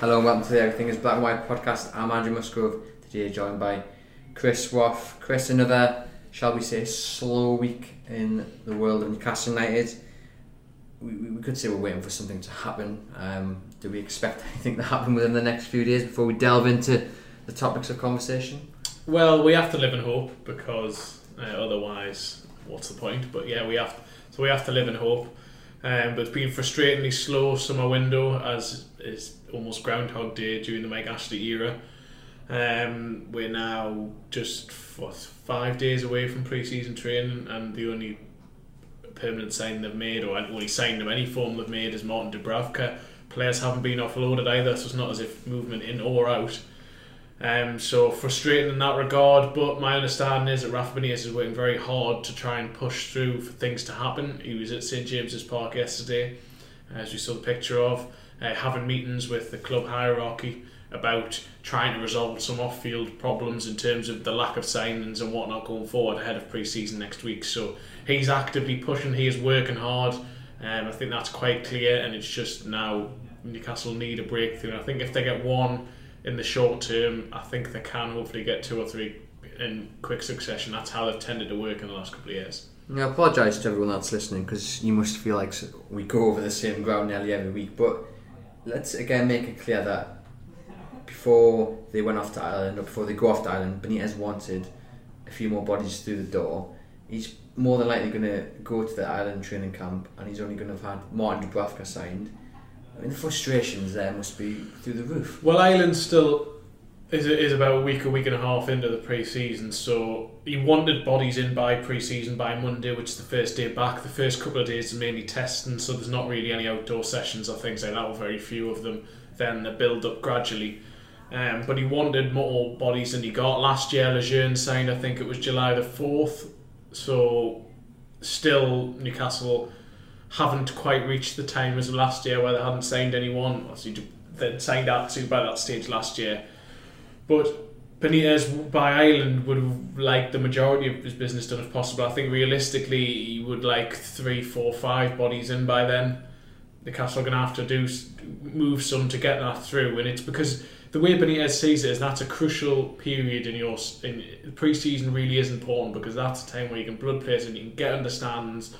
Hello and welcome to the Everything is Black and White podcast. I'm Andrew Musgrove, today joined by Chris Roth. Chris, another, shall we say, slow week in the world of Newcastle United. We, we could say we're waiting for something to happen. Um, do we expect anything to happen within the next few days before we delve into the topics of conversation? Well, we have to live in hope because uh, otherwise, what's the point? But yeah, we have. So we have to live in hope. Um, but it's been frustratingly slow summer window as is almost Groundhog Day during the Mike Ashley era. Um, we're now just what, five days away from pre-season training, and the only permanent signing they've made, or only signing of any form they've made, is Martin Dubravka. Players haven't been offloaded either, so it's not as if movement in or out. Um, so frustrating in that regard, but my understanding is that Rafa Benitez is working very hard to try and push through for things to happen. He was at St James's Park yesterday, as we saw the picture of, uh, having meetings with the club hierarchy about trying to resolve some off-field problems in terms of the lack of signings and whatnot going forward ahead of pre-season next week. So he's actively pushing. He is working hard. Um, I think that's quite clear, and it's just now Newcastle need a breakthrough. And I think if they get one in the short term, I think they can hopefully get two or three in quick succession. That's how they've tended to work in the last couple of years. I apologise to everyone that's listening because you must feel like we go over the same ground nearly every week. But let's again make it clear that before they went off to Ireland or before they go off to Ireland, Benitez wanted a few more bodies through the door. He's more than likely going to go to the Ireland training camp and he's only going to have had Martin Dubravka signed. I mean, the frustrations there must be through the roof. Well, Ireland still is is about a week, a week and a half into the pre-season, so he wanted bodies in by pre-season by Monday, which is the first day back. The first couple of days are mainly testing, so there's not really any outdoor sessions or things like that, or very few of them. Then they build up gradually. Um, but he wanted more bodies than he got. Last year, Lejeune signed, I think it was July the 4th, so still Newcastle haven't quite reached the time as last year where they hadn't signed anyone. Obviously, they signed Atsu by that stage last year. But Benitez by Ireland would like the majority of his business done if possible. I think realistically, he would like three, four, five bodies in by then. The Castle are going to have to do move some to get that through, and it's because the way Benitez sees it is that's a crucial period in your in pre-season really is important because that's a time where you can blood players and you can get understands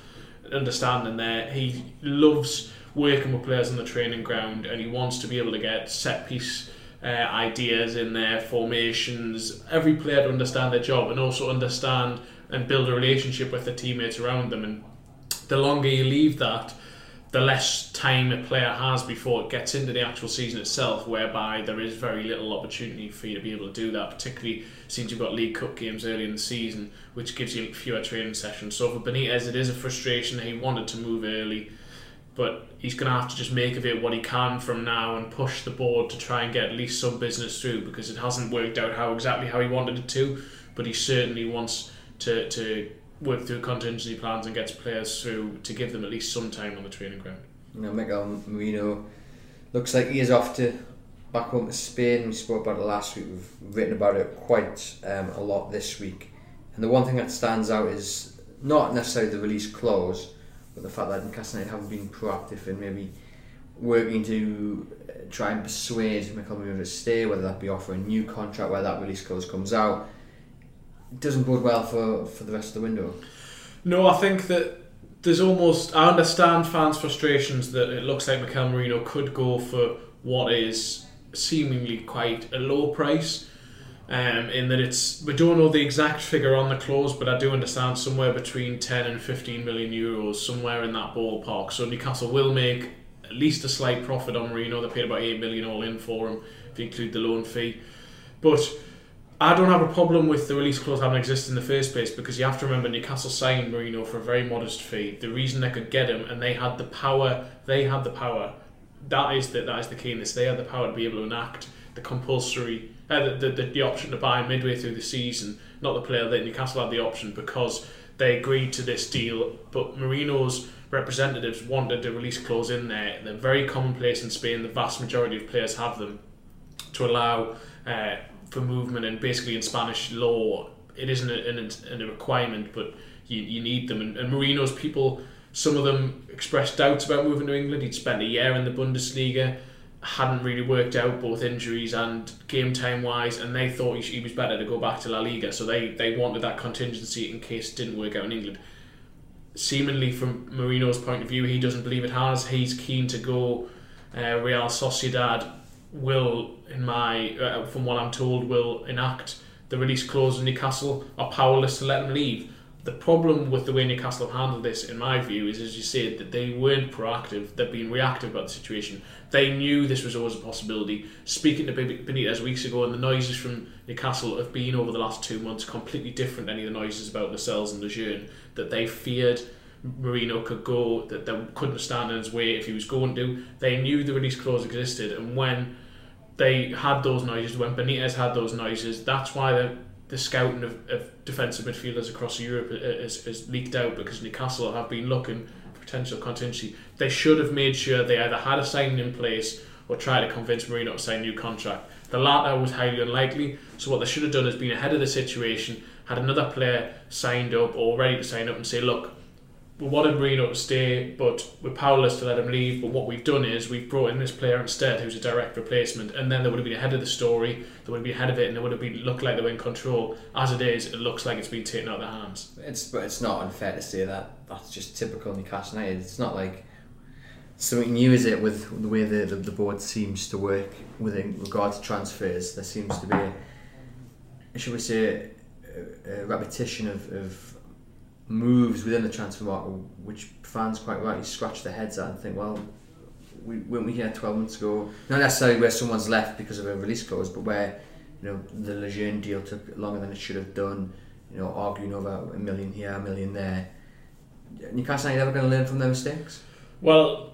understanding there. He loves working with players on the training ground and he wants to be able to get set piece uh, ideas in their formations. Every player to understand their job and also understand and build a relationship with the teammates around them. And the longer you leave that, the less time a player has before it gets into the actual season itself, whereby there is very little opportunity for you to be able to do that, particularly since you've got League Cup games early in the season, which gives you fewer training sessions. So for Benitez, it is a frustration. He wanted to move early, but he's going to have to just make of it what he can from now and push the board to try and get at least some business through because it hasn't worked out how exactly how he wanted it to, but he certainly wants to, to work through contingency plans and gets players through to give them at least some time on the training ground. Know, Miguel Merino looks like he is off to back home to Spain. We spoke about it last week. We've written about it quite um, a lot this week. And the one thing that stands out is not necessarily the release clause, but the fact that Newcastle haven't been proactive in maybe working to uh, try and persuade Merino to stay, whether that be offering a new contract where that release clause comes out. Doesn't bode well for, for the rest of the window. No, I think that there's almost. I understand fans' frustrations that it looks like Mikel Merino could go for what is seemingly quite a low price. Um, in that it's we don't know the exact figure on the clause, but I do understand somewhere between 10 and 15 million euros, somewhere in that ballpark. So Newcastle will make at least a slight profit on Merino. They paid about 8 million all in for him if you include the loan fee. But I don't have a problem with the release clause having existed in the first place because you have to remember Newcastle signed Merino for a very modest fee. The reason they could get him and they had the power, they had the power. That is the, that is the key in this. They had the power to be able to enact the compulsory, uh, the, the, the option to buy midway through the season. Not the player that Newcastle had the option because they agreed to this deal. But Merino's representatives wanted a release clause in there. They're very commonplace in Spain. The vast majority of players have them to allow uh, for movement. And basically, in Spanish law, it isn't a, a, a requirement, but you, you need them. And, and Merino's people, some of them expressed doubts about moving to England. He'd spent a year in the Bundesliga hadn't really worked out both injuries and game time wise, and they thought he, was better to go back to La Liga. So they, they wanted that contingency in case it didn't work out in England. Seemingly, from Merino's point of view, he doesn't believe it has. He's keen to go. Uh, Real Sociedad will, in my, uh, from what I'm told, will enact the release clause, and Newcastle are powerless to let him leave the problem with the way Newcastle have handled this, in my view, is as you said that they weren't proactive; they've been reactive about the situation. They knew this was always a possibility. Speaking to Benitez weeks ago, and the noises from Newcastle have been over the last two months completely different than any of the noises about Lascelles and Lejeune. That they feared Merino could go, that they couldn't stand in his way if he was going to. They knew the release clause existed, and when they had those noises, when Benitez had those noises, that's why the the scouting of, of defensive midfielders across Europe is leaked out because Newcastle have been looking for potential contingency. They should have made sure they either had a signing in place or tried to convince Merino to sign a new contract. The latter was highly unlikely, so what they should have done is been ahead of the situation, had another player signed up or ready to sign up and say, look, we wanted Merino to stay, but we're powerless to let him leave. But what we've done is we've brought in this player instead, who's a direct replacement, and then they would have been ahead of the story. They would have been ahead of it, and it would have been looked like they were in control. As it is, it looks like it's been taken out of their hands. It's but it's not unfair to say that that's just typical Newcastle United. It's not like something new, is it? With the way the, the, the board seems to work with regard to transfers, there seems to be, should we say, a, a repetition of, of moves within the transfer market, which fans quite rightly scratch their heads at and think, well, we, weren't we here 12 months ago? Not necessarily where someone's left because of a release clause, but where you know the Lejeune deal took longer than it should have done. You know, arguing over a million here, a million there. Newcastle ain't ever going to learn from their mistakes. Well,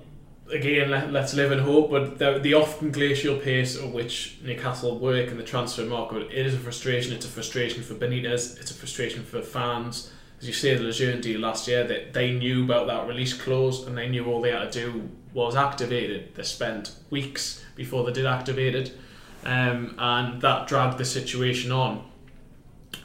again, let, us live in hope. But the, the often glacial pace at which Newcastle work in the transfer market it is a frustration. It's a frustration for Benitez. It's a frustration for fans as you say, the Lejeune deal last year, that they knew about that release clause and they knew all they had to do was activate it. They spent weeks before they did activate it, um, and that dragged the situation on.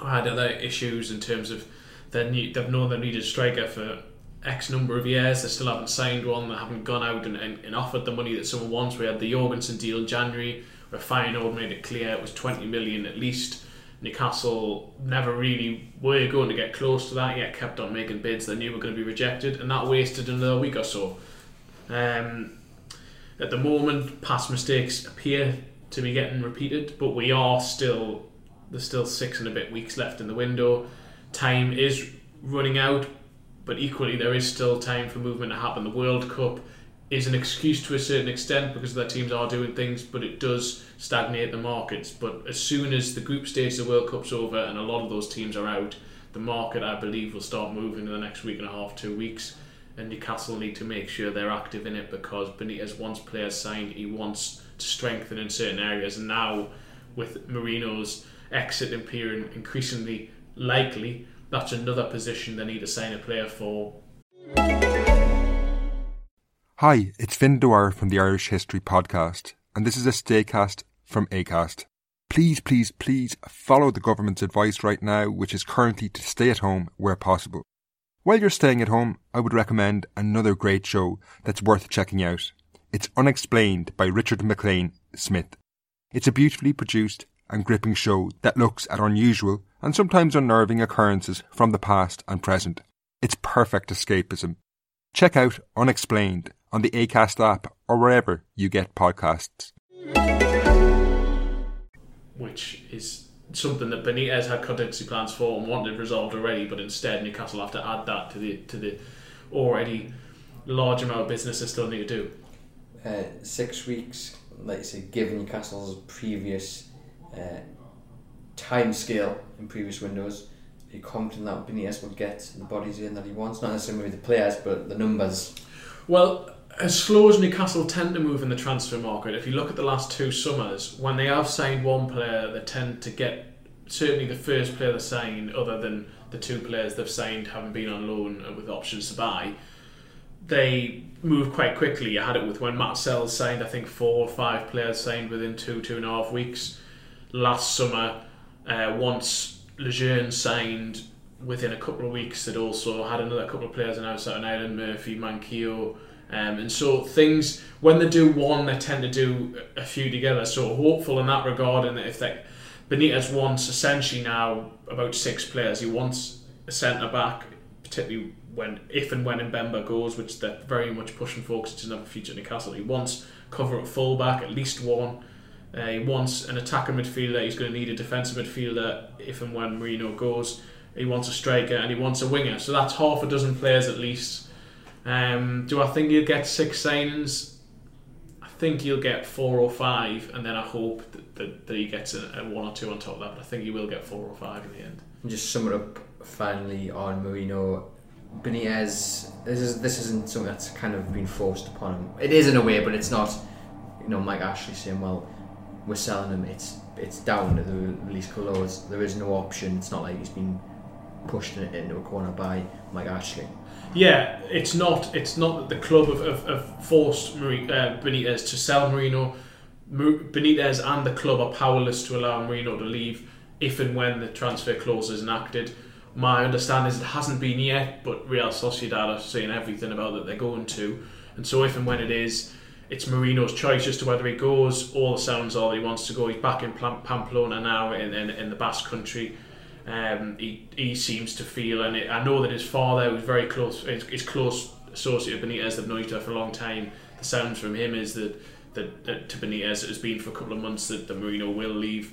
I had other issues in terms of they need, they've known they needed a striker for X number of years. They still haven't signed one. They haven't gone out and, and, and offered the money that someone wants. We had the Jorgensen deal in January, where Feyenoord made it clear it was 20 million at least Newcastle never really were going to get close to that yet, kept on making bids they knew were going to be rejected, and that wasted another week or so. Um, at the moment, past mistakes appear to be getting repeated, but we are still, there's still six and a bit weeks left in the window. Time is running out, but equally, there is still time for movement to happen. The World Cup is an excuse to a certain extent because their teams are doing things, but it does stagnate the markets. But as soon as the group stage of the World Cup's over and a lot of those teams are out, the market, I believe, will start moving in the next week and a half, two weeks. And Newcastle need to make sure they're active in it because Benitez wants players signed. He wants to strengthen in certain areas. And now, with Merino's exit appearing increasingly likely, that's another position they need to sign a player for. Hi, it's Fin Dwyer from the Irish History Podcast. and this is a Staycast from ACAST. Please, please, please follow the government's advice right now, which is currently to stay at home where possible. While you're staying at home, I would recommend another great show that's worth checking out. It's Unexplained by Richard MacLean Smith. It's a beautifully produced and gripping show that looks at unusual and sometimes unnerving occurrences from the past and present. It's perfect escapism. Check out Unexplained on the ACAST app or wherever you get podcasts. Which is something that Benitez had contingency plans for and wanted resolved already, but instead Newcastle have to add that to the to the already large amount of business they still need to do. Uh, six weeks, like you say, given Newcastle's previous uh, time scale in previous windows, are you confident that Benitez will get the bodies in that he wants? Not necessarily with the players, but the numbers. Well, as slow as Newcastle tend to move in the transfer market, if you look at the last two summers, when they have signed one player, they tend to get certainly the first player they sign, other than the two players they've signed having been on loan with options to buy, they move quite quickly. You had it with when Matt Sells signed, I think four or five players signed within two, two and a half weeks. Last summer, uh, once Lejeune signed within a couple of weeks, they'd also had another couple of players announced out Ireland, Murphy, Manquillo. Um, and so things, when they do one, they tend to do a few together. So hopeful in that regard, and if they, Benitez wants essentially now about six players. He wants a centre back, particularly when if and when Mbemba goes, which they're very much pushing for because it's another feature in Newcastle. He wants cover at full back, at least one. Uh, he wants an attacker midfielder. He's going to need a defensive midfielder if and when Merino goes. He wants a striker and he wants a winger. So that's half a dozen players at least. Um, do I think he'll get six signings? I think he'll get four or five, and then I hope that, that, that he gets a, a, one or two on top of that. But I think he will get four or five in the end. And Just sum it up finally on Merino. Benitez, this is this isn't something that's kind of been forced upon him. It is in a way, but it's not. You know, Mike Ashley saying, "Well, we're selling him. It's it's down to the release clause. There is no option. It's not like he's been pushed into a corner by Mike Ashley." Yeah, it's not. It's not that the club have, have, have forced Marie, uh, Benitez to sell Merino. Benitez and the club are powerless to allow Merino to leave if and when the transfer clause is enacted. My understanding is it hasn't been yet, but Real Sociedad are saying everything about that they're going to. And so, if and when it is, it's Merino's choice as to whether he goes. All the sounds are that he wants to go. He's back in Pamplona now in, in, in the Basque country. Um, he, he seems to feel, and it, I know that his father was very close, his, his close associate of Benitez, they've known each other for a long time. The sounds from him is that, that, that to Benitez it has been for a couple of months that the Merino will leave.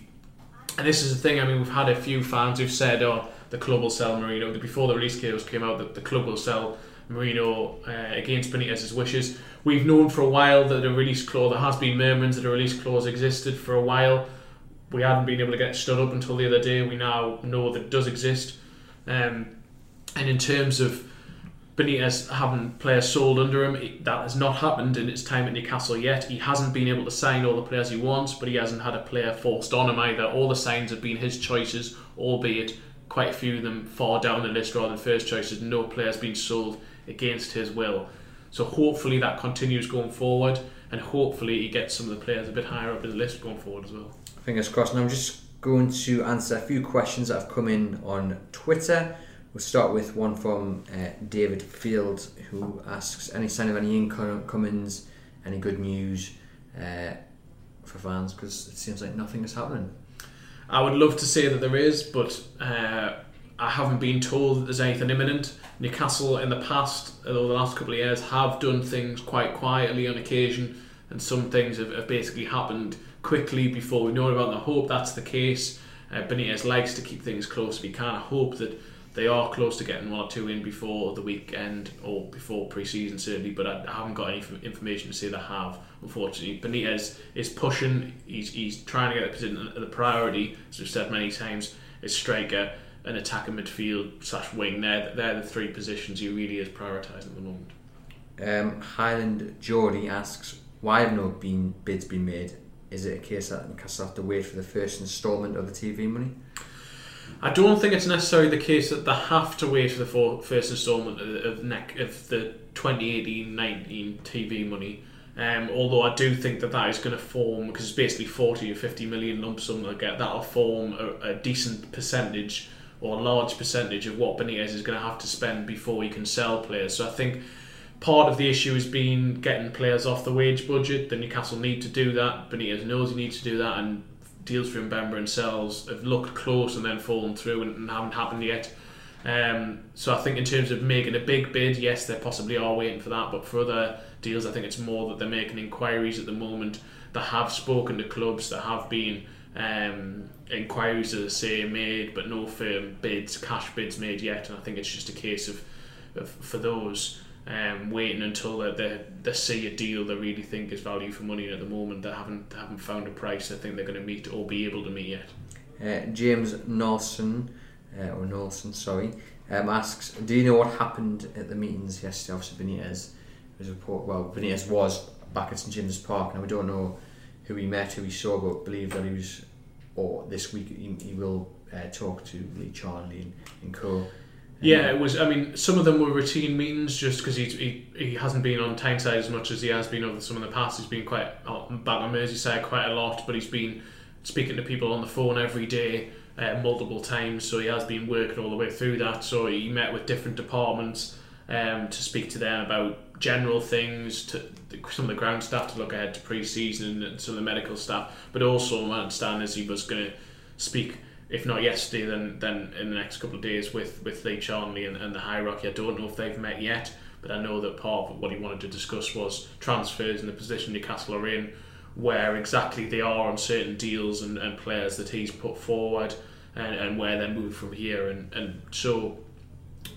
And this is the thing, I mean, we've had a few fans who've said, oh, the club will sell Merino. Before the release clause came out, that the club will sell Merino uh, against Benitez's wishes. We've known for a while that a release clause, there has been murmurings that a release clause existed for a while we hadn't been able to get stood up until the other day. We now know that it does exist. Um, and in terms of Benitez having players sold under him, that has not happened in its time at Newcastle yet. He hasn't been able to sign all the players he wants, but he hasn't had a player forced on him either. All the signs have been his choices, albeit quite a few of them far down the list rather than first choices. No players been sold against his will. So hopefully that continues going forward, and hopefully he gets some of the players a bit higher up his list going forward as well. Fingers crossed. And I'm just going to answer a few questions that have come in on Twitter. We'll start with one from uh, David Field, who asks any sign of any incomings, any good news uh, for fans? Because it seems like nothing is happening. I would love to say that there is, but uh, I haven't been told that there's anything imminent. Newcastle in the past, over the last couple of years, have done things quite quietly on occasion, and some things have, have basically happened quickly before we know about. I hope that's the case. Uh, Benitez likes to keep things close if he can. I hope that they are close to getting one or two in before the weekend or before pre-season certainly. But I, I haven't got any information to say they have. Unfortunately, Benitez is pushing. He's, he's trying to get the position. The priority, as we've said many times, is striker and attacker midfield slash wing. They're, they're the three positions he really is prioritising at the moment. Um, Highland Geordie asks, why have no been bids been made is it a case that Newcastle have to wait for the first instalment of the TV money? I don't think it's necessarily the case that they have to wait for the first instalment of, of, of the 2018-19 TV money. Um, although I do think that that is going to form because it's basically 40 or 50 million lump sum they'll get. That'll form a, a decent percentage or a large percentage of what Benitez is going to have to spend before he can sell players. So I think part of the issue has been getting players off the wage budget. The Newcastle need to do that. Benitez knows he needs to do that, and deals for Mbemba and sells have looked close and then fallen through and, and haven't happened yet. Um, so I think in terms of making a big bid, yes, they possibly are waiting for that. But for other deals, I think it's more that they're making inquiries at the moment. They have spoken to clubs. There have been um, inquiries, as the same made, but no firm bids, cash bids made yet. And I think it's just a case of, of for those um, waiting until they, they, they see a deal they really think is value for money. And at the moment, they haven't they haven't found a price they think they're going to meet or be able to meet yet. Uh, James Norson, uh, or Norson, sorry, um, asks, do you know what happened at the meetings yesterday? Obviously, Benitez was report. Well, Benitez was back at St James's Park, and we don't know who he met, who he saw, but believe that he was, or this week he, he will uh, talk to Lee Charnley and, and co. Yeah, it was. I mean, some of them were routine meetings just because he, he he hasn't been on Tyneside as much as he has been over some of the past. He's been quite uh, back on Merseyside quite a lot, but he's been speaking to people on the phone every day, uh, multiple times. So he has been working all the way through that. So he met with different departments um, to speak to them about general things, to some of the ground staff to look ahead to pre-season and some of the medical staff, but also my understanding is he was going to speak if not yesterday, then then in the next couple of days with with Lee Charnley and, and the hierarchy. I don't know if they've met yet, but I know that part of what he wanted to discuss was transfers and the position Newcastle are in, where exactly they are on certain deals and, and players that he's put forward, and, and where they're move from here. And, and so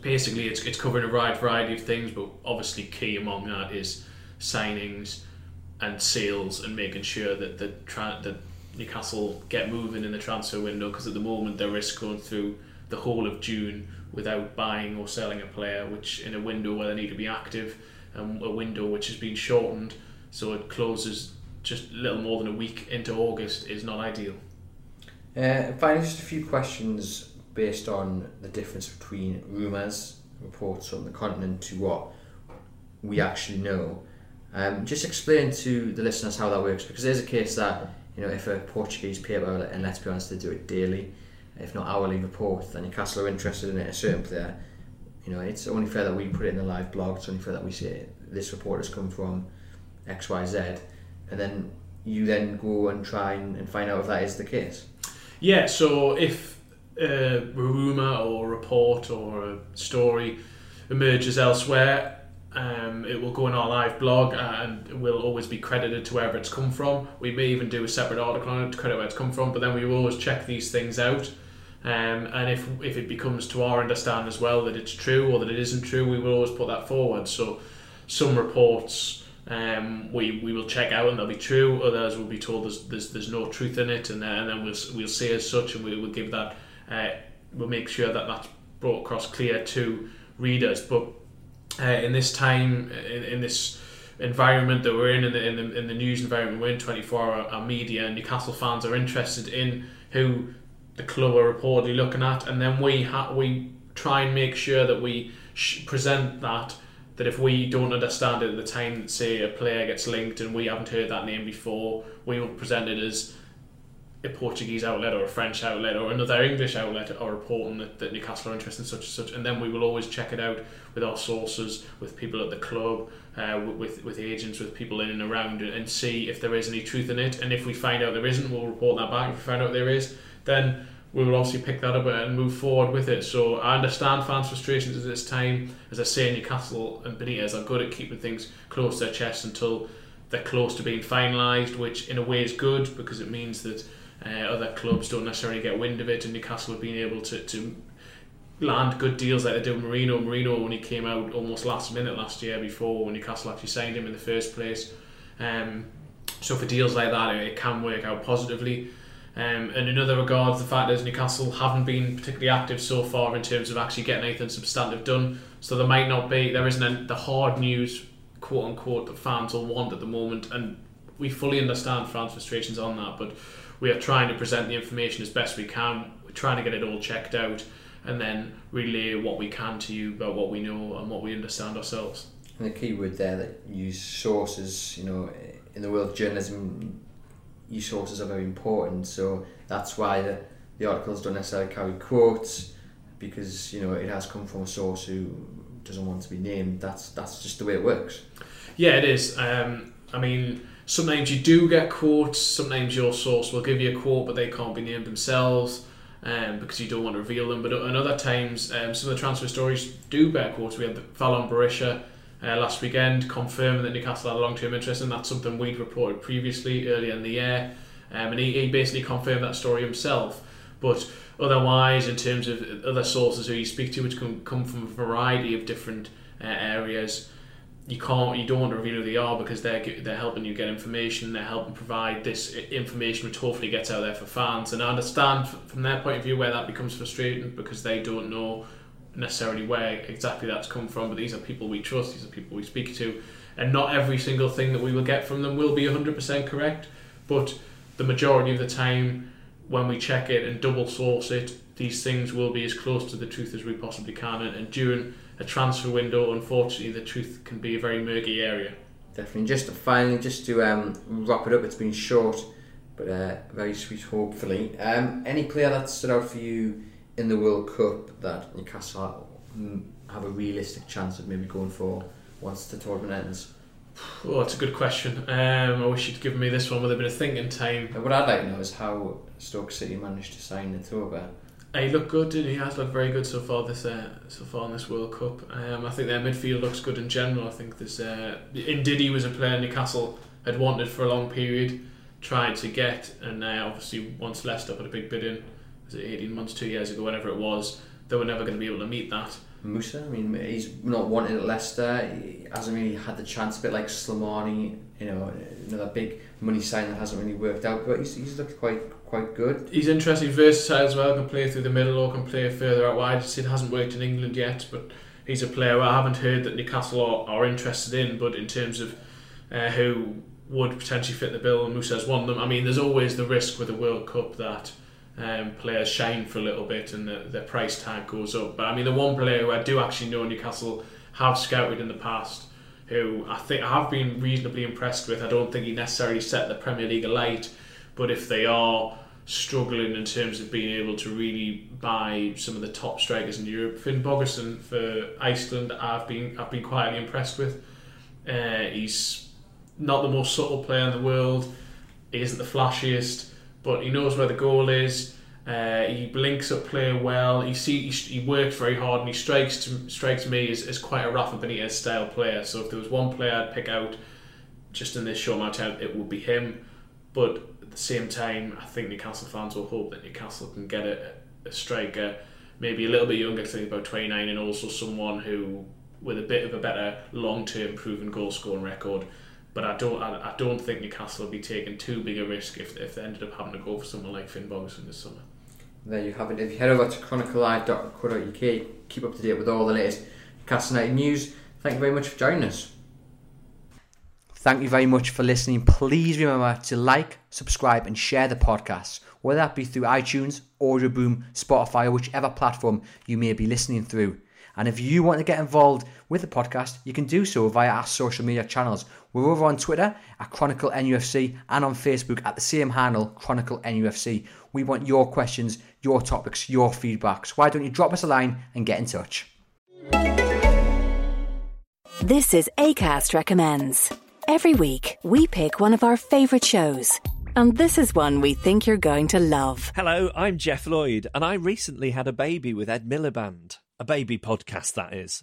basically, it's it's covering a wide variety of things, but obviously key among that is signings and sales and making sure that the tra- that Newcastle get moving in the transfer window because at the moment they risk going through the whole of June without buying or selling a player, which in a window where they need to be active, and a window which has been shortened, so it closes just a little more than a week into August, is not ideal. Uh, finally, just a few questions based on the difference between rumours, reports on the continent, to what we actually know. Um, just explain to the listeners how that works because there's a case that you know, if a Portuguese paper, and let's be honest, they do it daily, if not hourly report, then Newcastle are interested in it, a certain player, you know, it's only fair that we put it in the live blog, it's only fair that we say this report has come from XYZ, and then you then go and try and, and find out if that is the case. Yeah, so if a rumour or a report or a story emerges elsewhere, um, it will go in our live blog and will always be credited to wherever it's come from. We may even do a separate article on it to credit where it's come from, but then we will always check these things out. Um, and if, if it becomes to our understanding as well that it's true or that it isn't true, we will always put that forward. So some reports um, we, we will check out and they'll be true, others will be told there's, there's, there's no truth in it, and then, and then we'll, we'll say as such and we will give that, uh, we'll make sure that that's brought across clear to readers. But uh, in this time, in, in, this environment that we're in, in the, in the, in the news environment we're in, 24 hour media, Newcastle fans are interested in who the club are reportedly looking at, and then we ha- we try and make sure that we sh- present that. That if we don't understand it at the time, say a player gets linked and we haven't heard that name before, we will present it as a Portuguese outlet or a French outlet or another English outlet are reporting that, that Newcastle are interested in such and such, and then we will always check it out with our sources, with people at the club, uh, with with agents, with people in and around, and see if there is any truth in it. And if we find out there isn't, we'll report that back. If we find out there is, then we will obviously pick that up and move forward with it. So I understand fans' frustrations at this time. As I say, Newcastle and Benitez are good at keeping things close to their chest until they're close to being finalised, which in a way is good because it means that uh, other clubs don't necessarily get wind of it, and Newcastle have been able to, to land good deals like they did with Marino. Merino when he came out almost last minute last year before when Newcastle actually signed him in the first place. Um, so for deals like that, it, can work out positively. Um, and in other regards, the fact is Newcastle haven't been particularly active so far in terms of actually getting anything substantive done. So there might not be, there isn't the hard news, quote unquote, that fans will want at the moment. And we fully understand fans' frustrations on that, but we are trying to present the information as best we can. We're trying to get it all checked out and then relay what we can to you about what we know and what we understand ourselves. And the key word there that use sources, you know, in the world of journalism, your sources are very important. So that's why the, the articles don't necessarily carry quotes because you know it has come from a source who doesn't want to be named. That's that's just the way it works. Yeah, it is. Um, I mean, sometimes you do get quotes. Sometimes your source will give you a quote, but they can't be named themselves. Um, because you don't want to reveal them, but in other times, um, some of the transfer stories do bear quotes. We had the Valon Berisha uh, last weekend confirming that Newcastle had a long term interest, and that's something we'd reported previously earlier in the year. Um, and he, he basically confirmed that story himself. But otherwise, in terms of other sources who you speak to, which can come from a variety of different uh, areas, you can't, you don't want to reveal who they are because they're they're helping you get information. They're helping provide this information, which hopefully gets out there for fans. And I understand from their point of view where that becomes frustrating because they don't know necessarily where exactly that's come from. But these are people we trust. These are people we speak to, and not every single thing that we will get from them will be hundred percent correct. But the majority of the time when we check it and double source it, these things will be as close to the truth as we possibly can. And, and during a transfer window, unfortunately, the truth can be a very murky area. Definitely. Just finally, just to um, wrap it up, it's been short, but uh, very sweet, hopefully. Um, any player that stood out for you in the World Cup that Newcastle have a realistic chance of maybe going for once the tournament ends? Oh, that's a good question. Um, I wish you'd given me this one with a bit of thinking time. What I'd like to know is how Stoke City managed to sign Etebo. He looked good, he? Has looked very good so far this uh, so far in this World Cup. Um, I think their midfield looks good in general. I think this uh, Ndidi was a player Newcastle had wanted for a long period, tried to get, and uh, obviously once Leicester put a big bid in, was it 18 months, two years ago, whatever it was, they were never going to be able to meet that. Musa. I mean, he's not wanted at Leicester. He hasn't really had the chance. A bit like Slimani, you know, another big money sign that hasn't really worked out. But he's, he's looked quite quite good. He's interesting, versatile as well. Can play through the middle or can play further out wide. It hasn't worked in England yet, but he's a player I haven't heard that Newcastle are, are interested in. But in terms of uh, who would potentially fit the bill, and Musa's one of them. I mean, there's always the risk with the World Cup that um, players shine for a little bit and the, their price tag goes up. But I mean, the one player who I do actually know Newcastle have scouted in the past, who I think I have been reasonably impressed with. I don't think he necessarily set the Premier League alight, but if they are struggling in terms of being able to really buy some of the top strikers in Europe, Finnbogason for Iceland, I've been I've been quietly impressed with. Uh, he's not the most subtle player in the world. He isn't the flashiest but he knows where the goal is. Uh, he links up play well. He see he, he works very hard, and he strikes to, strikes me as, as quite a Rafa Benitez style player. So if there was one player I'd pick out just in this short amount of time, it would be him. But at the same time, I think Newcastle fans will hope that Newcastle can get a, a striker, maybe a little bit younger, I think about 29, and also someone who with a bit of a better long term proven goal scoring record but I don't I, I don't think Newcastle will be taking too big a risk if, if they ended up having to go for someone like Finnbogason in the summer. There you have it. If you head over to chroniclelive.co.uk, keep up to date with all the latest Newcastle United news. Thank you very much for joining us. Thank you very much for listening. Please remember to like, subscribe, and share the podcast, whether that be through iTunes, Audioboom, Spotify, or whichever platform you may be listening through. And if you want to get involved with the podcast, you can do so via our social media channels. We're over on Twitter at Chronicle NUFC and on Facebook at the same handle, Chronicle NUFC. We want your questions, your topics, your feedbacks. Why don't you drop us a line and get in touch? This is ACAST Recommends. Every week, we pick one of our favourite shows. And this is one we think you're going to love. Hello, I'm Geoff Lloyd, and I recently had a baby with Ed Miliband. A baby podcast, that is.